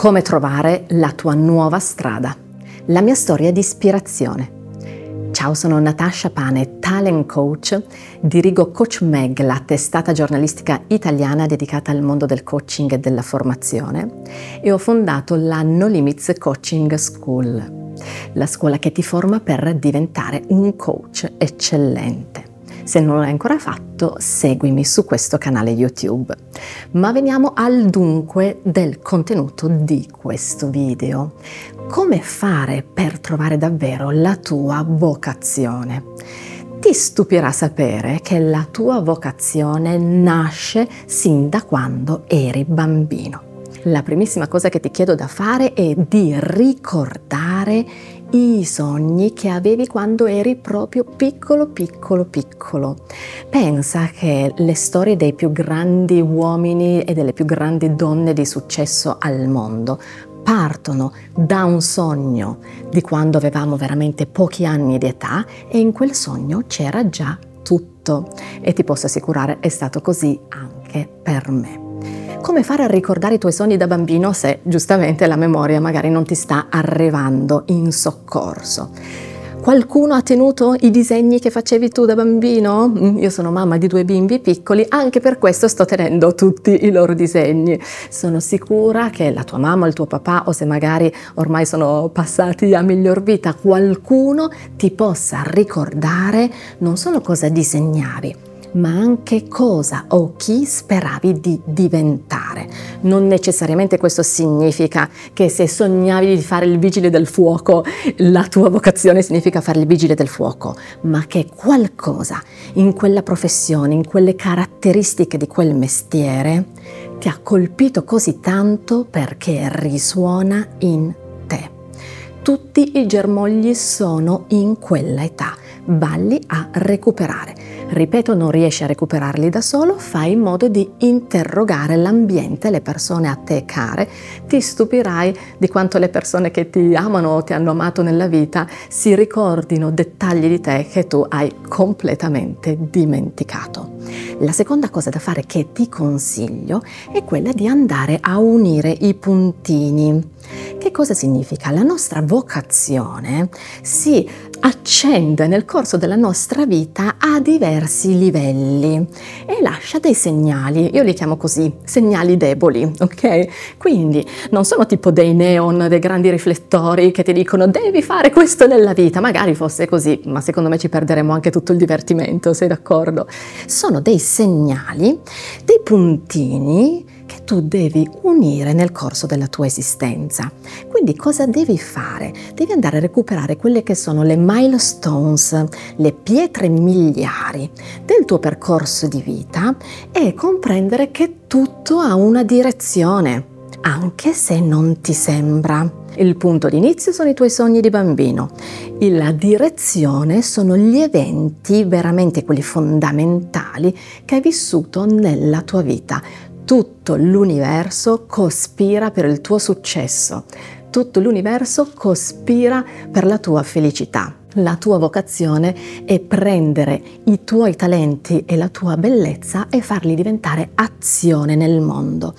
Come trovare la tua nuova strada. La mia storia di ispirazione. Ciao, sono Natasha Pane, talent coach, dirigo Coach Meg, la testata giornalistica italiana dedicata al mondo del coaching e della formazione e ho fondato la No Limits Coaching School, la scuola che ti forma per diventare un coach eccellente. Se non l'hai ancora fatto, seguimi su questo canale YouTube. Ma veniamo al dunque del contenuto di questo video. Come fare per trovare davvero la tua vocazione? Ti stupirà sapere che la tua vocazione nasce sin da quando eri bambino. La primissima cosa che ti chiedo da fare è di ricordare i sogni che avevi quando eri proprio piccolo, piccolo, piccolo. Pensa che le storie dei più grandi uomini e delle più grandi donne di successo al mondo partono da un sogno di quando avevamo veramente pochi anni di età e in quel sogno c'era già tutto e ti posso assicurare è stato così anche per me. Come fare a ricordare i tuoi sogni da bambino se giustamente la memoria magari non ti sta arrivando in soccorso? Qualcuno ha tenuto i disegni che facevi tu da bambino? Mm, io sono mamma di due bimbi piccoli, anche per questo sto tenendo tutti i loro disegni. Sono sicura che la tua mamma, il tuo papà o se magari ormai sono passati a miglior vita, qualcuno ti possa ricordare non solo cosa disegnavi, ma anche cosa o chi speravi di diventare. Non necessariamente questo significa che se sognavi di fare il vigile del fuoco, la tua vocazione significa fare il vigile del fuoco, ma che qualcosa in quella professione, in quelle caratteristiche di quel mestiere, ti ha colpito così tanto perché risuona in te. Tutti i germogli sono in quella età, valli a recuperare ripeto, non riesci a recuperarli da solo, fai in modo di interrogare l'ambiente, le persone a te care. Ti stupirai di quanto le persone che ti amano o ti hanno amato nella vita si ricordino dettagli di te che tu hai completamente dimenticato. La seconda cosa da fare che ti consiglio è quella di andare a unire i puntini. Che cosa significa? La nostra vocazione si accende nel corso della nostra vita a diversi livelli e lascia dei segnali, io li chiamo così, segnali deboli, ok? Quindi non sono tipo dei neon, dei grandi riflettori che ti dicono devi fare questo nella vita, magari fosse così, ma secondo me ci perderemo anche tutto il divertimento, sei d'accordo? Sono dei segnali, dei puntini tu devi unire nel corso della tua esistenza. Quindi cosa devi fare? Devi andare a recuperare quelle che sono le milestones, le pietre miliari del tuo percorso di vita e comprendere che tutto ha una direzione, anche se non ti sembra. Il punto di inizio sono i tuoi sogni di bambino, la direzione sono gli eventi veramente quelli fondamentali che hai vissuto nella tua vita tutto l'universo cospira per il tuo successo, tutto l'universo cospira per la tua felicità. La tua vocazione è prendere i tuoi talenti e la tua bellezza e farli diventare azione nel mondo.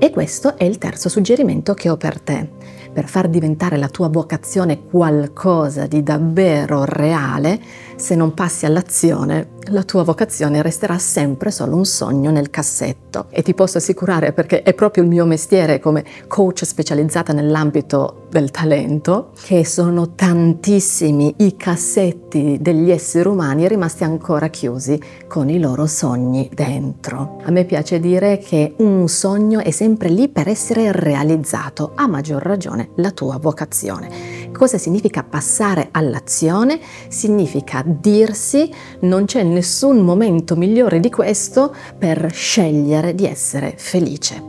E questo è il terzo suggerimento che ho per te. Per far diventare la tua vocazione qualcosa di davvero reale, se non passi all'azione, la tua vocazione resterà sempre solo un sogno nel cassetto. E ti posso assicurare, perché è proprio il mio mestiere come coach specializzata nell'ambito del talento, che sono tantissimi i cassetti degli esseri umani rimasti ancora chiusi con i loro sogni dentro. A me piace dire che un sogno è sempre lì per essere realizzato, a maggior ragione la tua vocazione. Cosa significa passare all'azione? Significa dirsi non c'è nessun momento migliore di questo per scegliere di essere felice.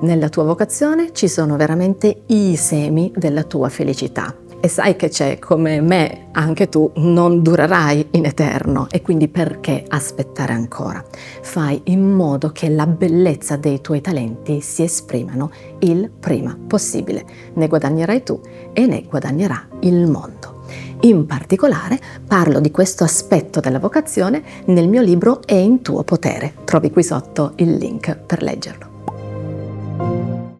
Nella tua vocazione ci sono veramente i semi della tua felicità e sai che c'è come me, anche tu non durerai in eterno e quindi perché aspettare ancora? Fai in modo che la bellezza dei tuoi talenti si esprimano il prima possibile. Ne guadagnerai tu e ne guadagnerà il mondo. In particolare parlo di questo aspetto della vocazione nel mio libro È in tuo potere. Trovi qui sotto il link per leggerlo.